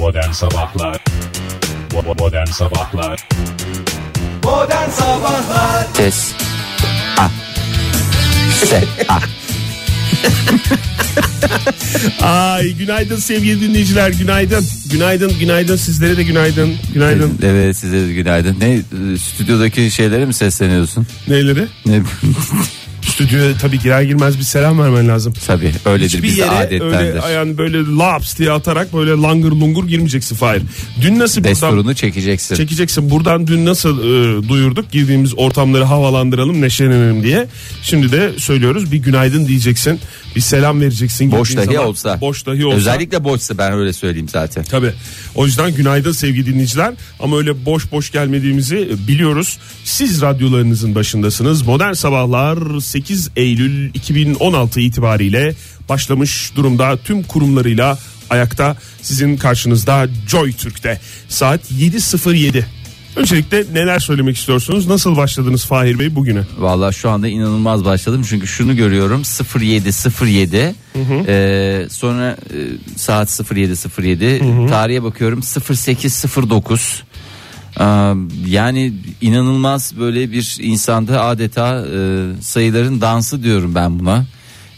Modern Sabahlar Modern Sabahlar Modern Sabahlar Ses. Ah. Se. Ah. Ay günaydın sevgili dinleyiciler günaydın. Günaydın günaydın sizlere de günaydın. Günaydın. Evet size de günaydın. Ne e, stüdyodaki şeylere mi sesleniyorsun? Neyleri? Ne Stüdyoya tabii girer girmez bir selam vermen lazım. tabii öyledir Hiçbir bizde yere adettendir. öyle yani böyle laps diye atarak böyle langır lungur girmeyeceksin Fahir. Dün nasıl buradan Desturunu çekeceksin. çekeceksin buradan dün nasıl e, duyurduk girdiğimiz ortamları havalandıralım neşelenelim diye. Şimdi de söylüyoruz bir günaydın diyeceksin bir selam vereceksin. Boş dahi zaman. olsa. Boş dahi olsa. Özellikle boşsa ben öyle söyleyeyim zaten. Tabii. O yüzden günaydın sevgili dinleyiciler. Ama öyle boş boş gelmediğimizi biliyoruz. Siz radyolarınızın başındasınız. Modern Sabahlar 8 Eylül 2016 itibariyle başlamış durumda. Tüm kurumlarıyla ayakta sizin karşınızda Joy Türk'te. Saat 7.07. Öncelikle neler söylemek istiyorsunuz? Nasıl başladınız Fahir Bey bugüne? Vallahi şu anda inanılmaz başladım çünkü şunu görüyorum 0707 ee, sonra e, saat 0707 tarihe bakıyorum 0809 Aa, yani inanılmaz böyle bir insanda adeta e, sayıların dansı diyorum ben buna.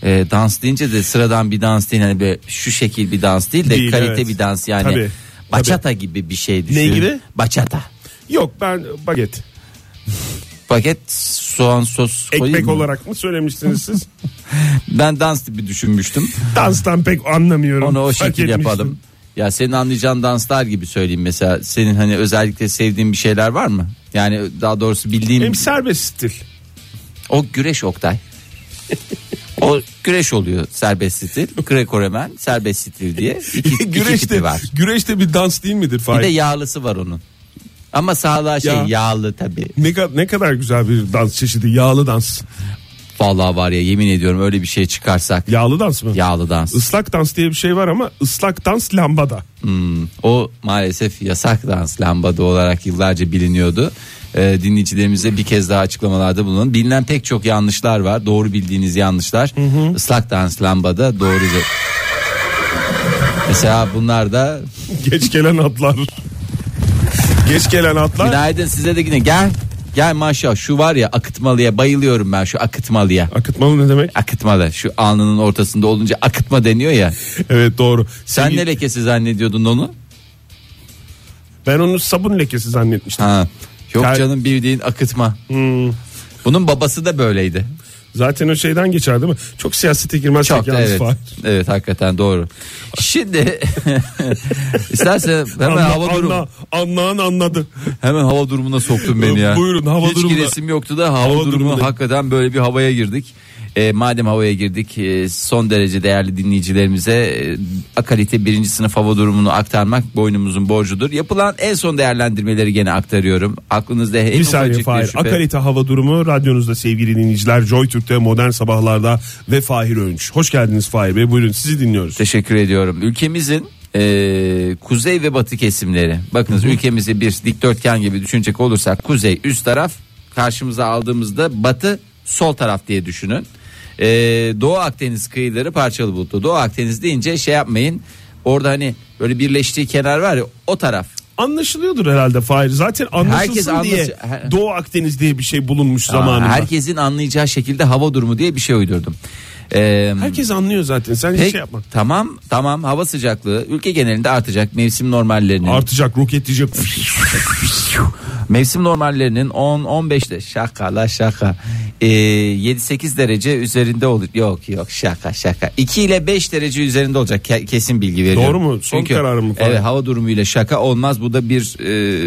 E, dans deyince de sıradan bir dans değil hani böyle şu şekil bir dans değil de Değil, kalite evet. bir dans yani Tabii, bachata gibi bir şey düşün. gibi? Bachata. Yok ben baget. Paket soğan sos koyayım Ekmek mı? olarak mı söylemiştiniz siz? Ben dans gibi düşünmüştüm. Danstan pek anlamıyorum. Onu o şekil yapalım. Ya senin anlayacağın danslar gibi söyleyeyim mesela. Senin hani özellikle sevdiğin bir şeyler var mı? Yani daha doğrusu bildiğin Benim serbest stil. o güreş Oktay. o güreş oluyor serbest stil. Greco-Romen serbest stil diye. İki, iki güreşte, tipi var. güreşte bir dans değil midir Bir Fahir? de yağlısı var onun. Ama sağlığa şey Ya. yağlı tabii. Ne, ne kadar güzel bir dans çeşidi yağlı dans. Vallahi var ya yemin ediyorum öyle bir şey çıkarsak. Yağlı dans mı? Yağlı dans. Islak dans diye bir şey var ama ıslak dans lambada. Hmm, o maalesef yasak dans lambada olarak yıllarca biliniyordu. Ee, dinleyicilerimize bir kez daha açıklamalarda bulunun. Bilinen pek çok yanlışlar var. Doğru bildiğiniz yanlışlar. Islak dans lambada doğru. Mesela bunlar da Geç gelen atlar. Geç gelen atlar. günaydın size de yine gel. Gel maşallah şu var ya akıtmalıya bayılıyorum ben şu akıtmalıya. Akıtmalı ne demek? Akıtmalı şu alnının ortasında olunca akıtma deniyor ya. Evet doğru. Sen Sevgili- ne lekesi zannediyordun onu? Ben onu sabun lekesi zannetmiştim. Ha. Yok Ter- canım bildiğin akıtma. Hmm. Bunun babası da böyleydi. Zaten o şeyden geçer değil mi? Çok siyasete girmez Çok yalnız evet. Fahir. Evet hakikaten doğru. Şimdi istersen hemen Anla, hava durumu anla, anlayan anladı. hemen hava durumuna soktun beni ya. Buyurun, hava Hiç durumuna. giresim yoktu da hava, Hava durumu durumuna. hakikaten böyle bir havaya girdik. E, madem havaya girdik e, son derece değerli dinleyicilerimize e, akalite birinci sınıf hava durumunu aktarmak boynumuzun borcudur. Yapılan en son değerlendirmeleri gene aktarıyorum. Aklınızda en Bir saniye Fahir. şüphe. Akalite hava durumu radyonuzda sevgili dinleyiciler. Joy Türk'te modern sabahlarda ve Fahir Öğünç. Hoş geldiniz Fahir Bey. Buyurun sizi dinliyoruz. Teşekkür ediyorum. Ülkemizin e, kuzey ve batı kesimleri. Bakınız ülkemizi bir dikdörtgen gibi düşünecek olursak kuzey üst taraf karşımıza aldığımızda batı sol taraf diye düşünün. E, Doğu Akdeniz kıyıları parçalı bulutlu. Doğu Akdeniz deyince şey yapmayın. Orada hani böyle birleştiği kenar var ya o taraf. Anlaşılıyordur herhalde Fahir. Zaten anlaşılsın Herkes diye anlaş- her- Doğu Akdeniz diye bir şey bulunmuş Aa, zamanında. herkesin anlayacağı şekilde hava durumu diye bir şey uydurdum. E, Herkes anlıyor zaten. Sen hiç pek- şey yapma. tamam tamam hava sıcaklığı ülke genelinde artacak mevsim normallerinin. Artacak, roketleyecek. Mevsim normallerinin 10-15'te şaka la şaka ee, 7-8 derece üzerinde olur. Yok yok şaka şaka. 2 ile 5 derece üzerinde olacak Ke- kesin bilgi veriyorum. Doğru mu? Son kararı mı falan? Evet hava durumuyla şaka olmaz. Bu da bir e,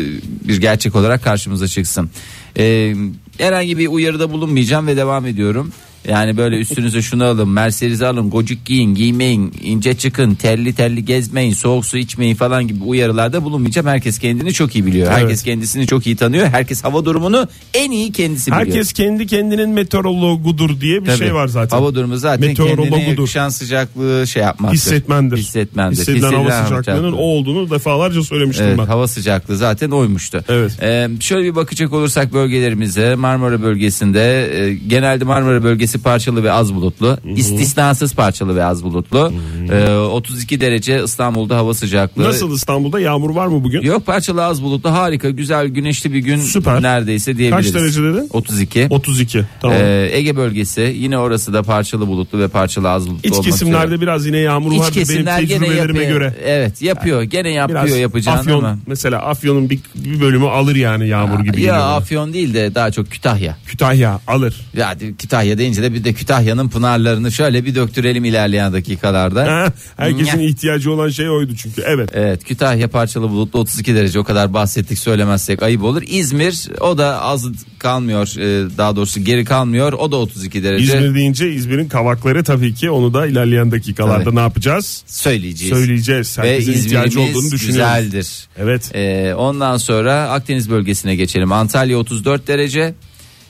bir gerçek olarak karşımıza çıksın. E, herhangi bir uyarıda bulunmayacağım ve devam ediyorum. Yani böyle üstünüze şunu alın, Mercedes'i alın, gocuk giyin, giymeyin, ince çıkın, telli telli gezmeyin, soğuk su içmeyin falan gibi uyarılarda bulunmayacağım. Herkes kendini çok iyi biliyor. Evet. Herkes kendisini çok iyi tanıyor. Herkes hava durumunu en iyi kendisi biliyor. Herkes kendi kendinin meteorologudur diye bir Tabii. şey var zaten. Hava durumu zaten Meteorologudur. kendine yakışan sıcaklığı şey yapmaktır. Hissetmendir. Hissetmendir. Hissedilen hava Hissedilen sıcaklığının sıcaklığı. o olduğunu defalarca söylemiştim Evet, ben. hava sıcaklığı zaten oymuştu. Evet. Ee, şöyle bir bakacak olursak bölgelerimize Marmara bölgesinde e, genelde Marmara bölgesi bölgesi parçalı ve az bulutlu. İstisnasız parçalı ve az bulutlu. Ee, 32 derece İstanbul'da hava sıcaklığı. Nasıl İstanbul'da yağmur var mı bugün? Yok parçalı az bulutlu harika güzel güneşli bir gün Süper. neredeyse diyebiliriz. Kaç derece dedin? 32. 32. Tamam. Ee, Ege bölgesi yine orası da parçalı bulutlu ve parçalı az bulutlu İç olmak kesimlerde üzere. biraz yine yağmur İç vardı benim kesimler gene tecrübelerime yapıyor. göre. Evet yapıyor gene yapıyor Biraz yapacağını Afyon ama. mesela Afyon'un bir, bir bölümü alır yani yağmur gibi. Ya bana. Afyon değil de daha çok Kütahya. Kütahya alır. Ya Kütahya deyince de bir de Kütahya'nın pınarlarını şöyle bir döktürelim ilerleyen dakikalarda. Herkesin ihtiyacı olan şey oydu çünkü. Evet. Evet Kütahya parçalı bulutlu 32 derece o kadar bahsettik söylemezsek ayıp olur. İzmir o da az kalmıyor e, daha doğrusu geri kalmıyor o da 32 derece İzmir deyince İzmir'in kavakları tabii ki onu da ilerleyen dakikalarda Tabii. ne yapacağız? söyleyeceğiz. Söyleyeceğiz. Ve Herkesin ihtiyacı olduğunu düşünüyoruz. güzeldir. Evet. Ee, ondan sonra Akdeniz bölgesine geçelim. Antalya 34 derece.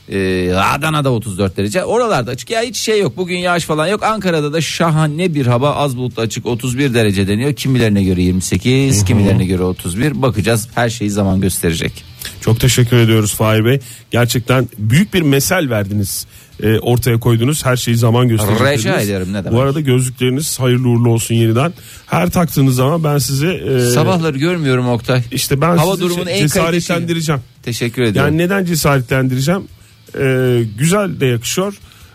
Ee, Adana'da 34 derece. Oralarda açık ya hiç şey yok. Bugün yağış falan yok. Ankara'da da şahane bir hava az bulutlu açık 31 derece deniyor. Kimilerine göre 28, kimilerine göre 31. Bakacağız. Her şeyi zaman gösterecek. Çok teşekkür ediyoruz Fahir Bey. Gerçekten büyük bir mesel verdiniz. e, ortaya koydunuz. Her şeyi zaman gösterecek. Rica ederim, ne demek. Bu arada gözlükleriniz hayırlı uğurlu olsun yeniden. Her taktığınız zaman ben sizi e, Sabahları görmüyorum Oktay. işte ben Hava sizi durumunun en cesaretlendireceğim. Teşekkür ediyorum. Yani neden cesaretlendireceğim? Ee, güzel de yakışıyor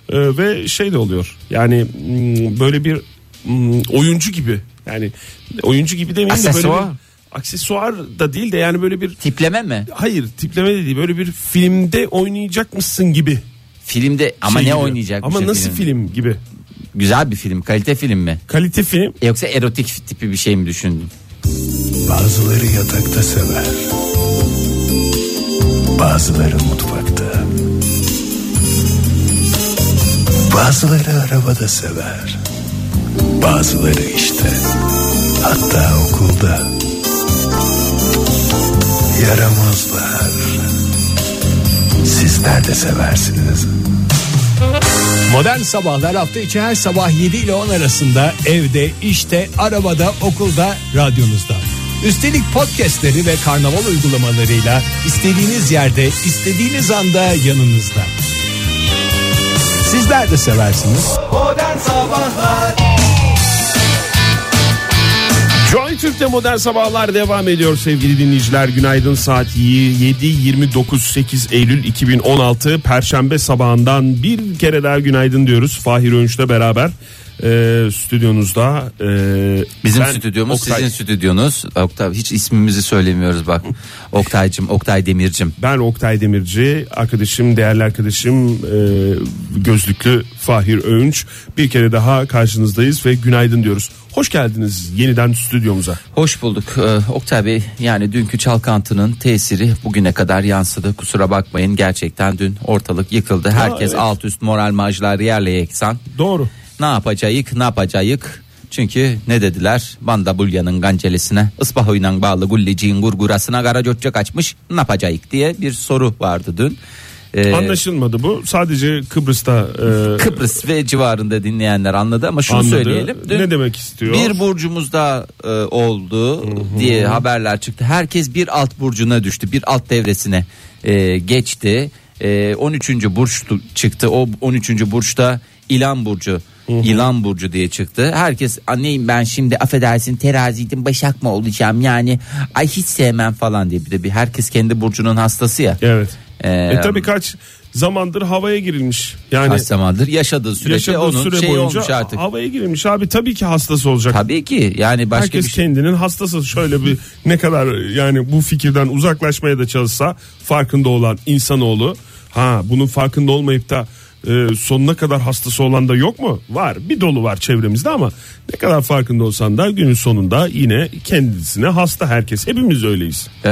Ee, ve şey de oluyor. Yani mm, böyle bir mm, oyuncu gibi. Yani oyuncu gibi demeyeyim de böyle Aksesuar. bir aksesuar da değil de yani böyle bir Tipleme mi? hayır tipleme de değil böyle bir filmde oynayacakmışsın gibi. Filmde ama şey ne gibi. oynayacak? Ama nasıl film gibi? Güzel bir film, kalite film mi? Kalite film. Yoksa erotik tipi bir şey mi düşündün? Bazıları yatakta sever. Bazıları mutfakta. Bazıları arabada sever. Bazıları işte. Hatta okulda. Yaramazlar. Sizler de seversiniz. Modern Sabahlar hafta içi her sabah 7 ile 10 arasında evde, işte, arabada, okulda, radyonuzda. Üstelik podcastleri ve karnaval uygulamalarıyla istediğiniz yerde, istediğiniz anda yanınızda. Sizler de seversiniz. Modern Sabahlar Joy Türk'te modern sabahlar devam ediyor sevgili dinleyiciler. Günaydın saat 7.29 8 Eylül 2016 Perşembe sabahından bir kere daha günaydın diyoruz. Fahir Önç'le beraber e, stüdyonuzda. e, Bizim ben stüdyomuz Oktay- sizin stüdyonuz. Oktay hiç ismimizi söylemiyoruz bak. Oktaycım, Oktay Demircim. Ben Oktay Demirci, arkadaşım, değerli arkadaşım, e, gözlüklü Fahir Öğünç. Bir kere daha karşınızdayız ve günaydın diyoruz. Hoş geldiniz yeniden stüdyomuza. Hoş bulduk Ee, Oktay Bey. Yani dünkü çalkantının tesiri bugüne kadar yansıdı. Kusura bakmayın gerçekten dün ortalık yıkıldı. Herkes evet. alt üst moral majlar yerle yeksan. Doğru. Ne yapacağız ne yapacağız? Çünkü ne dediler? Banda Bulya'nın gancelesine ıspahoyla bağlı gulleciğin gurgurasına kara göçek açmış ne yapacağız diye bir soru vardı dün. Ee, Anlaşılmadı bu. Sadece Kıbrıs'ta e, Kıbrıs ve civarında dinleyenler anladı ama şunu Anladı. söyleyelim. Dün Ne demek istiyor? Bir burcumuzda e, oldu diye haberler çıktı. Herkes bir alt burcuna düştü. Bir alt devresine e, geçti. E, 13. burç çıktı. O 13. burçta İlan burcu. İlan burcu diye çıktı. Herkes anneyim ben şimdi affedersin teraziydim başak mı olacağım yani ay hiç sevmem falan diye bir de bir herkes kendi burcunun hastası ya. Evet. Ee, e tabii kaç zamandır havaya girilmiş. Yani Kaç zamandır yaşadığı sürece yaşadığı onun süre şeyi boyunca olmuş artık. havaya girilmiş abi tabii ki hastası olacak. Tabii ki yani başka Herkes bir şey. kendinin hastası şöyle bir ne kadar yani bu fikirden uzaklaşmaya da çalışsa farkında olan insanoğlu ha bunun farkında olmayıp da e, sonuna kadar hastası olan da yok mu? Var bir dolu var çevremizde ama ne kadar farkında olsan da günün sonunda yine kendisine hasta herkes hepimiz öyleyiz. Ee,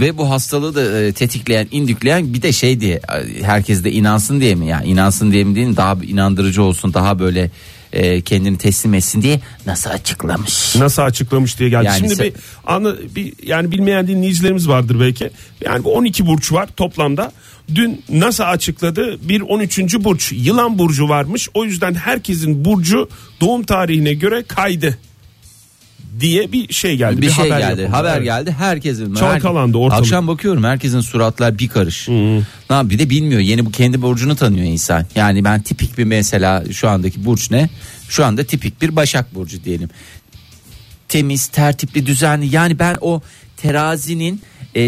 ve bu hastalığı da e, tetikleyen, indükleyen bir de şey diye herkes de inansın diye mi? Yani inansın diye mi değil daha inandırıcı olsun, daha böyle e, kendini teslim etsin diye nasıl açıklamış? Nasıl açıklamış diye geldi. Yani Şimdi bir anı bir yani bilmeyen dinleyicilerimiz vardır belki. Yani bu 12 burç var toplamda. Dün NASA açıkladı bir 13. burç yılan burcu varmış. O yüzden herkesin burcu doğum tarihine göre kaydı. Diye bir şey geldi. bir, şey haber geldi. yapıldı. Haber Evet. geldi. Herkesin Çalkalandı ortalık. Akşam bakıyorum herkesin suratlar bir karış. Ne bir de bilmiyor. Yeni bu kendi burcunu tanıyor insan. Yani ben tipik bir mesela şu andaki burç ne? Şu anda tipik bir Başak burcu diyelim. Temiz, tertipli, düzenli. Yani ben o terazinin e,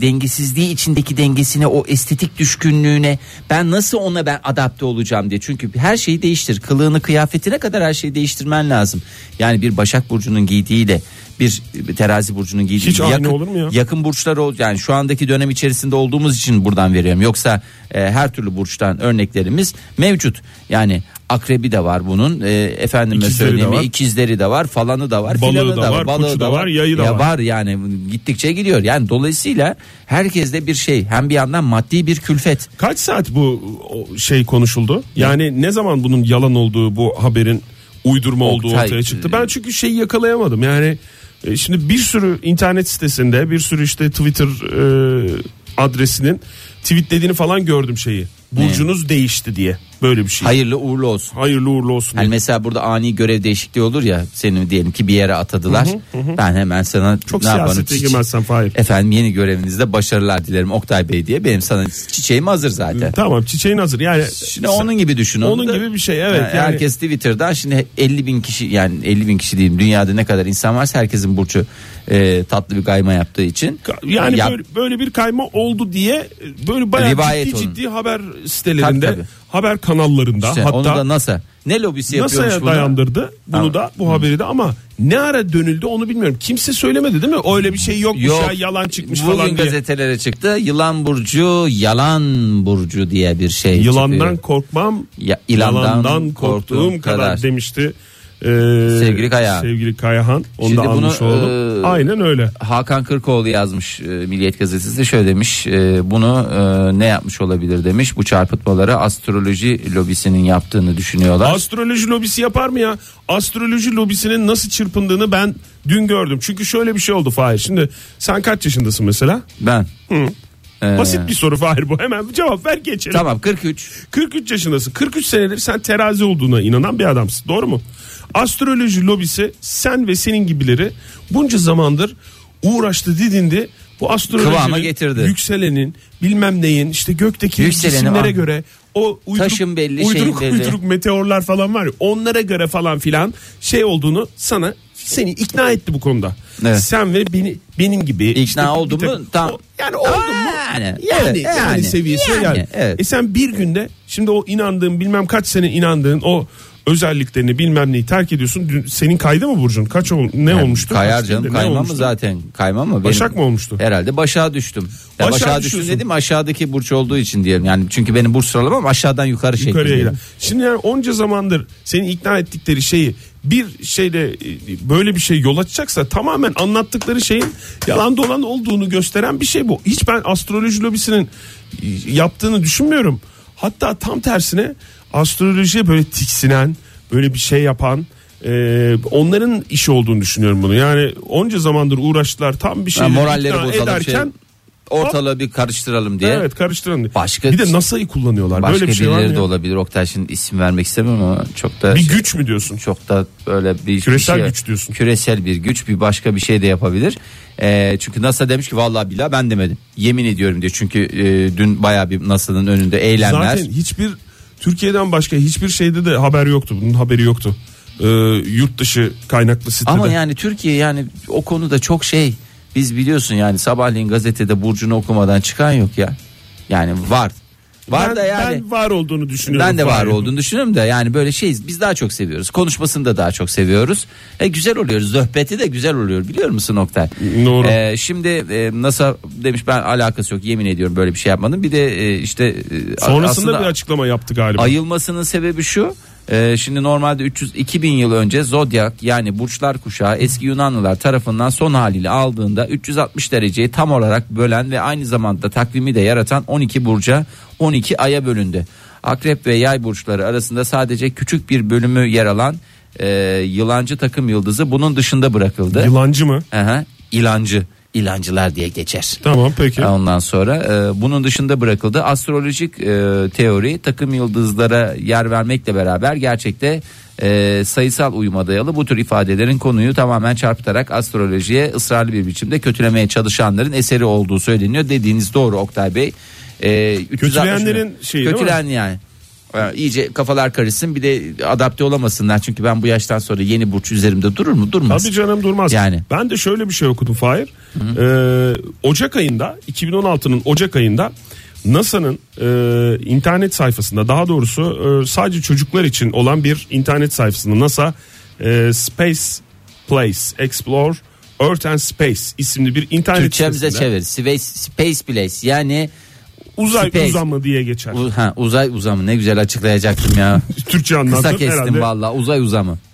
dengesizliği içindeki dengesine o estetik düşkünlüğüne ben nasıl ona ben adapte olacağım diye. Çünkü her şeyi değiştir. Kılığını kıyafetine kadar her şeyi değiştirmen lazım. Yani bir Başak Burcu'nun giydiğiyle bir terazi burcunun giydiği Hiç aynı olur mu ya? yakın burçlar ol yani şu andaki dönem içerisinde olduğumuz için buradan veriyorum. Yoksa e, her türlü burçtan örneklerimiz mevcut. Yani akrebi de var bunun e, efendime İkizleri de söyleyeyim var. ikizleri de var falanı da var Balığı filanı da da var, balığı da var, yayı da Ya var. var yani gittikçe gidiyor yani dolayısıyla herkeste bir şey hem bir yandan maddi bir külfet Kaç saat bu şey konuşuldu? Yani ne zaman bunun yalan olduğu bu haberin uydurma olduğu Oktay, ortaya çıktı? e, Ben çünkü şeyi yakalayamadım. Yani e, şimdi bir sürü internet sitesinde bir sürü işte Twitter e, adresinin tweetlediğini falan gördüm şeyi. Burcunuz değişti diye böyle bir şey. hayırlı uğurlu olsun. Hayırlı uğurlu olsun. Diye. mesela burada ani görev değişikliği olur ya senin diyelim ki bir yere atadılar. Ben hemen sana Çok ne yaparım? Çiçe- girmezsen Fahir. Efendim yeni görevinizde başarılar dilerim Oktay Bey diye benim sana çiçeğim hazır zaten. Tamam çiçeğin hazır. Yani Şimdi onun gibi düşün. onu Onun da- gibi bir şey, evet. Yani Yani- Herkes Twitter'dan şimdi 50 bin kişi yani 50 bin kişi diyeyim dünyada ne kadar insan varsa herkesin burcu e, tatlı bir kayma yaptığı için. yani Yap- böyle, böyle bir kayma oldu diye e, böyle bayağı Rivayet ciddi onun. ciddi haber sitelerinde, Tabii, tabii. Haber kanallarında işte hatta onu da NASA ne lobisi yapıyormuş NASA'ya dayandırdı bunu Tamam. da bu haberi de ama ne ara dönüldü onu bilmiyorum. Kimse söylemedi değil mi? Öyle bir şey yokmuş Yok. ya yalan çıkmış Bugün falan diye. gazetelere çıktı. Yılan burcu, yalan burcu diye bir şey Yılandan çıkıyor. korkmam, Ya, ilandan yalandan korktuğum korktuğum kadar, kadar. demişti. Ee, Sevgili Kayahan. Sevgili Kayahan. Onu Şimdi da bunu, almış olalım. e, Aynen öyle. Hakan Kırkoğlu yazmış e, Milliyet Gazetesi şöyle demiş e, bunu e, ne yapmış olabilir demiş bu çarpıtmaları astroloji lobisinin yaptığını düşünüyorlar. Astroloji lobisi yapar mı ya? Astroloji lobisinin nasıl çırpındığını ben dün gördüm. Çünkü şöyle bir şey oldu Fahir. Şimdi sen kaç yaşındasın mesela? ben e, Basit bir soru Fahir bu. Hemen cevap ver geçelim. tamam 43 43 yaşındasın. 43 senedir sen terazi olduğuna inanan bir adamsın. Doğru mu? Astroloji lobisi sen ve senin gibileri bunca zamandır uğraştı didindi. Bu Kıvama astrolojinin getirdi. yükselenin bilmem neyin işte gökteki cisimlere ah. göre o uyduruk, Taşın belli, uyduruk, belli. uyduruk meteorlar falan var ya onlara göre falan filan şey olduğunu sana seni ikna etti bu konuda. Evet. Sen ve beni benim gibi İkna bir oldun mu? Tamam. O- yani oldun mu? Yani, Yani, evet, yani, yani, seviyesine yani, geldi. evet. E sen bir günde şimdi o inandığın bilmem kaç sene inandığın o özelliklerini bilmem neyi terk ediyorsun. Dün- senin kaydı mı Burcun? Kaç ol, ne olmuştu? Kayar Kaç canım kayma mı zaten kayma mı? Başak Benim- mı olmuştu? Herhalde başa düştüm. Ya Başağa başa düştüm dedim aşağıdaki burç olduğu için diyelim. Yani çünkü benim burç sıralamam aşağıdan yukarı şeklinde. Şimdi yani onca zamandır seni ikna ettikleri şeyi bir şeyle böyle bir şey yol açacaksa tamamen anlattıkları şeyin yalan dolan olduğunu gösteren bir şey bu. Hiç ben astroloji lobisinin yaptığını düşünmüyorum. Hatta tam tersine astrolojiye böyle tiksinen, böyle bir şey yapan e, onların işi olduğunu düşünüyorum bunu. Yani onca zamandır uğraştılar tam bir şeyleri moralleri bozalım ederken şey, ortalığı bir karıştıralım diye. evet karıştıran. Başka- bir de NASA'yı kullanıyorlar. Başka böyle bir şey birileri de olabilir. Oktay şimdi isim vermek istemem ama çok da Bir şey- güç mü diyorsun? çok da böyle bir Küresel bir şey- güç diyorsun. Küresel bir güç bir başka bir şey de yapabilir. Ee, çünkü NASA demiş ki vallahi billahi ben demedim. Yemin ediyorum diyor. Çünkü e, dün bayağı bir NASA'nın önünde eylemler. Zaten hiçbir Türkiye'den başka hiçbir şeyde de haber yoktu. Bunun haberi yoktu. Ee, yurt dışı kaynaklı sitede. Ama yani Türkiye yani o konuda çok şey. Biz biliyorsun yani sabahleyin gazetede burcunu okumadan çıkan yok ya. Yani var. Var ben, da yani. ben var olduğunu düşünüyorum. Ben de var olduğunu düşünüyorum da yani böyle şeyiz biz daha çok seviyoruz konuşmasını da daha çok seviyoruz e, güzel oluyoruz zöhbeti de güzel oluyor biliyor musun Oktay Doğru. E, şimdi e, NASA demiş ben alakası yok yemin ediyorum böyle bir şey yapmadım bir de e, işte e, Sonrasında bir açıklama yaptı galiba. ayılmasının sebebi şu e, şimdi normalde 300 2000 yıl önce zodyak yani burçlar kuşağı eski Yunanlılar tarafından son haliyle aldığında 360 dereceyi tam olarak bölen ve aynı zamanda takvimi de yaratan 12 burca 12 aya bölündü. Akrep ve yay burçları arasında sadece küçük bir bölümü yer alan e, yılancı takım yıldızı bunun dışında bırakıldı. Yılancı mı? Aha, ilancı ilancılar diye geçer. Tamam peki. Ondan sonra e, bunun dışında bırakıldı. Astrolojik e, teori takım yıldızlara yer vermekle beraber gerçekte e, sayısal uyuma dayalı bu tür ifadelerin konuyu tamamen çarpıtarak astrolojiye ısrarlı bir biçimde kötülemeye çalışanların eseri olduğu söyleniyor. Dediğiniz doğru Oktay Bey. E, 360 Kötüleyenlerin şeyi değil mi? Kötüleyen yani. E, iyice kafalar karışsın bir de adapte olamasınlar çünkü ben bu yaştan sonra yeni burç üzerimde durur mu durmaz. Tabii canım durmaz. Yani. Ben de şöyle bir şey okudum Fahir. Ee, Ocak ayında 2016'nın Ocak ayında NASA'nın e, internet sayfasında daha doğrusu e, sadece çocuklar için olan bir internet sayfasında NASA e, Space Place Explore Earth and Space isimli bir internet Türkçemize çevir. Space, space Place yani uzay Space. uzamı diye geçer. u- ha, uzay uzamı ne güzel açıklayacaktım ya. Türkçe Kısa anlattım kestim herhalde. valla uzay uzamı.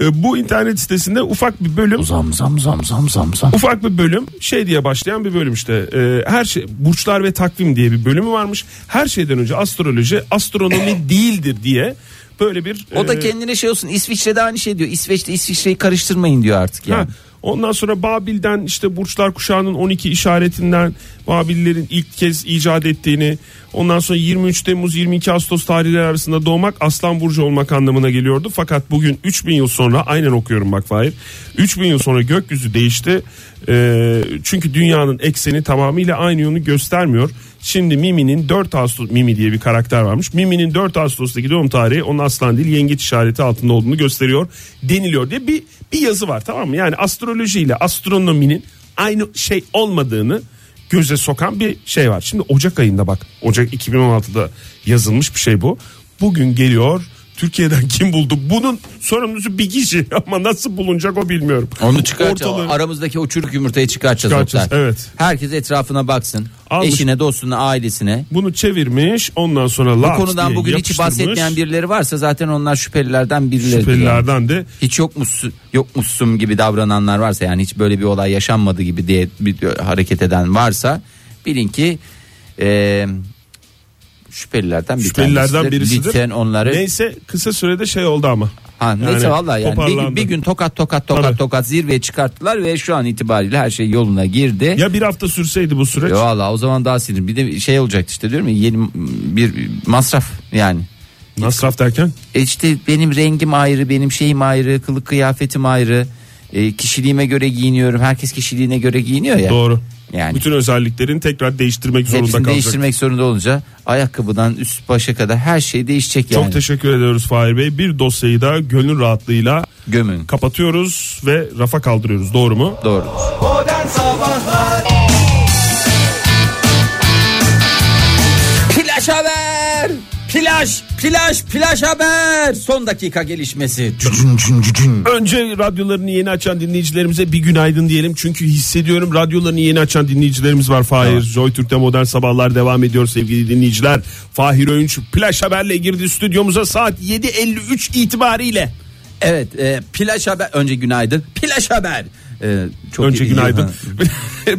E, bu internet sitesinde ufak bir bölüm Uzam zam zam zam zam zam. Ufak bir bölüm şey diye başlayan bir bölüm işte Ee, her şey burçlar ve takvim diye bir bölümü varmış her şeyden önce astroloji astronomi değildir diye böyle bir O da e, kendine şey olsun İsviçre'de aynı şey diyor. İsveç'te İsviçre'yi karıştırmayın diyor artık yani. ha, ondan sonra Babil'den işte burçlar kuşağının 12 işaretinden Babillerin ilk kez icat ettiğini ondan sonra 23 Temmuz 22 Ağustos tarihleri arasında doğmak Aslan Burcu olmak anlamına geliyordu fakat bugün 3000 yıl sonra aynen okuyorum bak Fahir 3000 yıl sonra gökyüzü değişti Ee, çünkü dünyanın ekseni tamamıyla aynı yönü göstermiyor Şimdi Mimi'nin 4 Ağustos Mimi diye bir karakter varmış. Mimi'nin 4 Ağustos'taki doğum tarihi onun aslan değil yengeç işareti altında olduğunu gösteriyor deniliyor diye bir bir yazı var tamam mı? Yani astroloji ile astronominin aynı şey olmadığını göze sokan bir şey var. Şimdi Ocak ayında bak Ocak 2016'da yazılmış bir şey bu. Bugün geliyor Türkiye'den kim buldu? Bunun sorumlusu bir kişi ama nasıl bulunacak o bilmiyorum. Onu çıkartacağız. Ortalığı- Aramızdaki o çürük yumurtayı çıkartacağız. Çıkartacağız, evet. Herkes etrafına baksın. Almış. Eşine, dostuna, ailesine. Bunu çevirmiş ondan sonra Bu konudan diye bugün hiç bahsetmeyen birileri varsa zaten onlar şüphelilerden birileri. Şüphelilerden de Hiç yokmuşsun, yokmuşsun gibi davrananlar varsa yani hiç böyle bir olay yaşanmadı gibi diye bir hareket eden varsa bilin ki e, şüphelilerden bir şüphelilerden tanesidir. birisidir. Lütfen onları Neyse kısa sürede şey oldu ama. Ha, neyse Yani vallahi yani bir, toparlandı. bir gün tokat tokat tokat Tabii. tokat zirveye çıkarttılar ve şu an itibariyle her şey yoluna girdi. Ya bir hafta sürseydi bu süreç. Ya Valla o zaman daha sinir. Bir de şey olacaktı işte diyorum ya yeni bir masraf yani. Masraf derken? E işte benim rengim ayrı, benim şeyim ayrı, kılık kıyafetim ayrı. E, kişiliğime göre giyiniyorum. Herkes kişiliğine göre giyiniyor ya. Doğru. Yani Bütün özelliklerini tekrar değiştirmek zorunda hepsini kalacak. değiştirmek zorunda olunca ayakkabıdan üst başa kadar her şey değişecek yani. Çok teşekkür ediyoruz Fahir Bey. Bir dosyayı da gönül rahatlığıyla Gömün. kapatıyoruz ve rafa kaldırıyoruz. Doğru mu? Doğru. Plaj haber. Plaj, plaj, plaj haber. Son dakika gelişmesi. Önce radyolarını yeni açan dinleyicilerimize bir günaydın diyelim. Çünkü hissediyorum radyolarını yeni açan dinleyicilerimiz var. Fahir, Joy Türk'te modern sabahlar devam ediyor sevgili dinleyiciler. Fahir Öğünç plaj haberle girdi stüdyomuza saat 7.53 itibariyle. Evet, e, plaj haber. Önce günaydın. Plaj haber. E, çok Önce iyi- günaydın.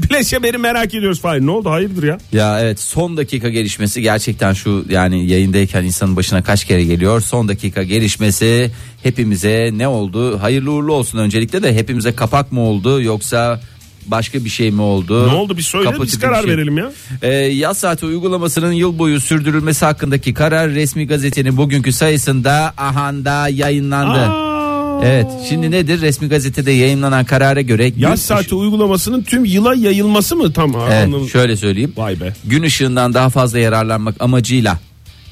plaj haberi merak ediyoruz Fahir. Ne oldu hayırdır ya? Ya evet son dakika gelişmesi gerçekten şu yani yayındayken insanın başına kaç kere geliyor. Son dakika gelişmesi hepimize ne oldu? Hayırlı uğurlu olsun öncelikle de hepimize kapak mı oldu yoksa başka bir şey mi oldu? Ne oldu bir söyle Kapı biz karar şey. verelim ya. Ee, yaz saati uygulamasının yıl boyu sürdürülmesi hakkındaki karar resmi gazetenin bugünkü sayısında ahanda yayınlandı. Aa. Evet şimdi nedir resmi gazetede yayınlanan karara göre gün Yaz saati uygulamasının tüm yıla yayılması mı tam Evet, anlamı? şöyle söyleyeyim. Vay be. Gün ışığından daha fazla yararlanmak amacıyla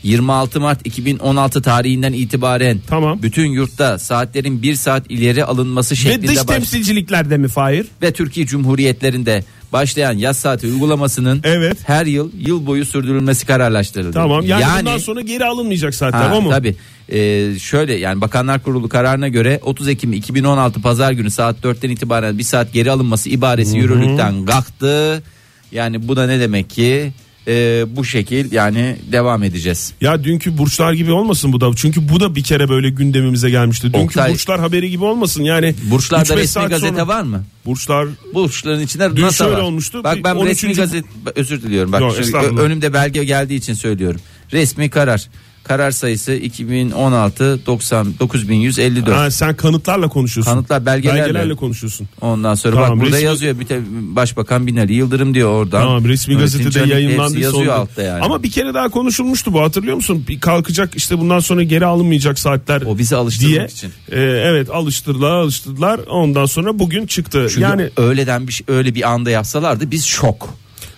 26 Mart 2016 tarihinden itibaren Tamam. bütün yurtta saatlerin bir saat ileri alınması Ve şeklinde dış baş- temsilciliklerde mi Fahir? ve Türkiye Cumhuriyetlerinde başlayan yaz saati uygulamasının Evet. her yıl yıl boyu sürdürülmesi kararlaştırıldı. Tamam yani, bundan sonra geri alınmayacak saatler Ha, o mu? Tabii. Ee, şöyle yani Bakanlar Kurulu kararına göre 30 Ekim 2016 Pazar günü saat 4'ten itibaren bir saat geri alınması ibaresi yürürlükten kalktı. Yani bu da ne demek ki e, bu şekil yani devam edeceğiz. Ya dünkü burçlar gibi olmasın bu da. Çünkü bu da bir kere böyle gündemimize gelmişti. Dünkü Oktay- burçlar haberi gibi olmasın. Yani Burçlarda 3-5 resmi gazete sonra- var mı? Burçlar Burçların içinde Dün NASA şöyle var. olmuştu, Bak ben 13. resmi gazete özür diliyorum. Bak Yok, şimdi önümde belge geldiği için söylüyorum. Resmi karar. Karar sayısı 2016 90 9154. Ha, sen kanıtlarla konuşuyorsun. Kanıtlar, belgelerle. Belgelerle konuşuyorsun. Ondan sonra Tamam, bak burada resmi- yazıyor bir te- Başbakan Binali Yıldırım diyor oradan. Tamam resmi Nurettin gazetede yayınlandı yazıyor sonunda. altta yani. Ama bir kere daha konuşulmuştu bu hatırlıyor musun? Bir kalkacak işte bundan sonra geri alınmayacak saatler. O bizi alıştırmak diye. için. Ee, evet alıştırdılar alıştırdılar ondan sonra bugün çıktı. Çünkü yani öğleden bir şey, öyle bir anda yapsalardı biz şok.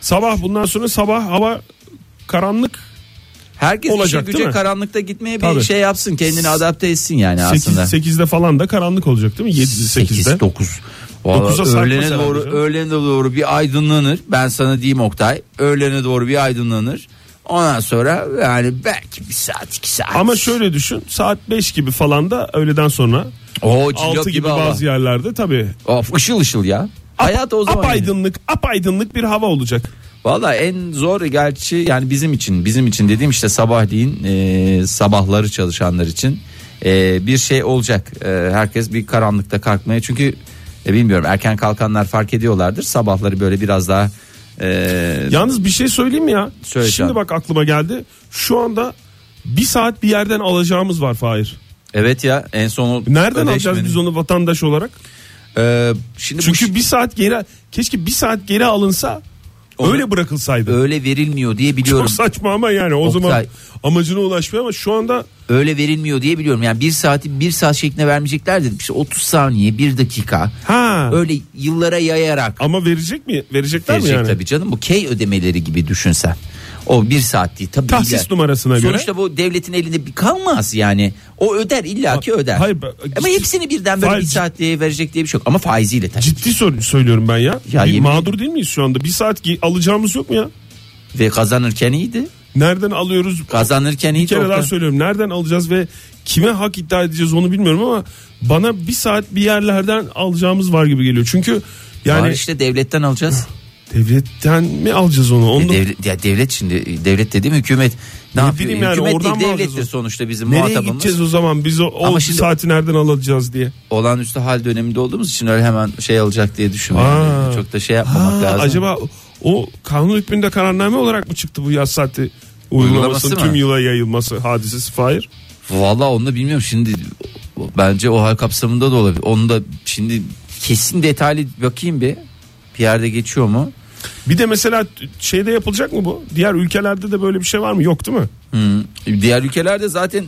sabah bundan sonra sabah hava karanlık Herkes Olacak, işe güce karanlıkta gitmeye bir Tabii. şey yapsın kendini adapte etsin yani aslında. 8, 8'de falan da karanlık olacak değil mi? 7 8 8'de. 9. 9'a sarkmaz öğlene doğru canım. öğlene doğru bir aydınlanır. Ben sana diyeyim Oktay. Öğlene doğru bir aydınlanır. Ondan sonra yani belki bir saat iki saat. Ama şöyle düşün saat 5 gibi falan da öğleden sonra o 6 gibi bazı yerlerde tabii Of ışıl ışıl ya. Hayat o zaman. yani. apaydınlık apaydınlık bir hava olacak. Valla en zor gerçi yani bizim için bizim için dediğim işte sabahleyin e, sabahları çalışanlar için e, bir şey olacak. E, herkes bir karanlıkta kalkmaya çünkü e, bilmiyorum erken kalkanlar fark ediyorlardır sabahları böyle biraz daha e, Yalnız bir şey söyleyeyim mi ya? Söyle Şimdi bak aklıma geldi. Şu anda bir saat bir yerden alacağımız var Fahir. evet ya en son Nereden alacağız biz onu vatandaş olarak? E, şimdi bu Çünkü şi- bir saat geri keşke bir saat geri alınsa Onu- öyle bırakılsaydı. öyle verilmiyor diye biliyorum. Çok saçma ama yani o Oktay. zaman amacına ulaşmıyor ama şu anda öyle verilmiyor diye biliyorum. Yani bir saati bir saat şeklinde vermeyecekler dedim. İşte 30 saniye bir dakika ha öyle yıllara yayarak ama verecek mi? Verecekler verecek mi yani? tabii canım. Bu K ödemeleri gibi düşünsen. O bir saat değil tabii. Tahsis illa- numarasına göre. Sonuçta bu devletin elinde bir kalmaz yani. O öder illaki öder. hayır, Ama hepsini birden böyle Hayır, bir saat diye verecek diye bir şey yok. Ama faiziyle tabii. Ciddi sor- söylüyorum ben ya. Ya bir yemin- mağdur değil miyiz şu anda? Bir saat alacağımız yok mu ya? Ve kazanırken iyiydi. Nereden alıyoruz? Kazanırken Bir iyiydi. kere daha söylüyorum. Nereden alacağız ve kime hak iddia edeceğiz onu bilmiyorum ama bana bir saat bir yerlerden alacağımız var gibi geliyor. Çünkü yani Var işte devletten alacağız. devletten mi alacağız onu? Onu devlet, ya devlet şimdi devlet dediğim hükümet ne, Ne yapıyor? yani, hükümet oradan değil devlettir sonuçta bizim nereye muhatabımız. gideceğiz o zaman? Biz o, o şimdi- saati nereden alacağız diye. Olağanüstü hal döneminde olduğumuz için öyle hemen şey alacak diye düşünmüyorum. Çok da şey yapmamak Ha, lazım. acaba o kanun hükmünde kararname olarak mı çıktı bu yaz saati Uygulaması uygulamasının mı? tüm yıla yayılması hadisesi Fahir? Vallahi onu da bilmiyorum şimdi bence o hal kapsamında da olabilir. Onu da şimdi kesin detaylı bakayım bir. Bir yerde geçiyor mu? Bir de mesela şeyde yapılacak mı bu? Diğer ülkelerde de böyle bir şey var mı? Yok değil mi? Hmm. Diğer ülkelerde zaten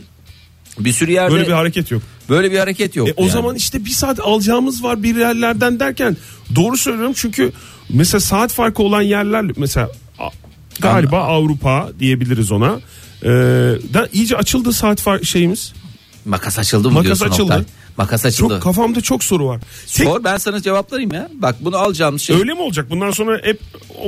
bir sürü yerde Böyle bir hareket yok. hareket yok. E, o yani. zaman işte bir saat alacağımız var bir yerlerden derken doğru söylüyorum çünkü mesela saat farkı olan yerler mesela galiba Avrupa diyebiliriz ona. Ee, da iyice açıldı saat fark şeyimiz. makas açıldı mı Makas diyorsun açıldı. Oktay? Makas açıldı. Çok kafamda çok soru var. Tek- Sor ben sana cevaplarım ya. Bak bunu alacağımız şey. öyle mi olacak? Bundan sonra hep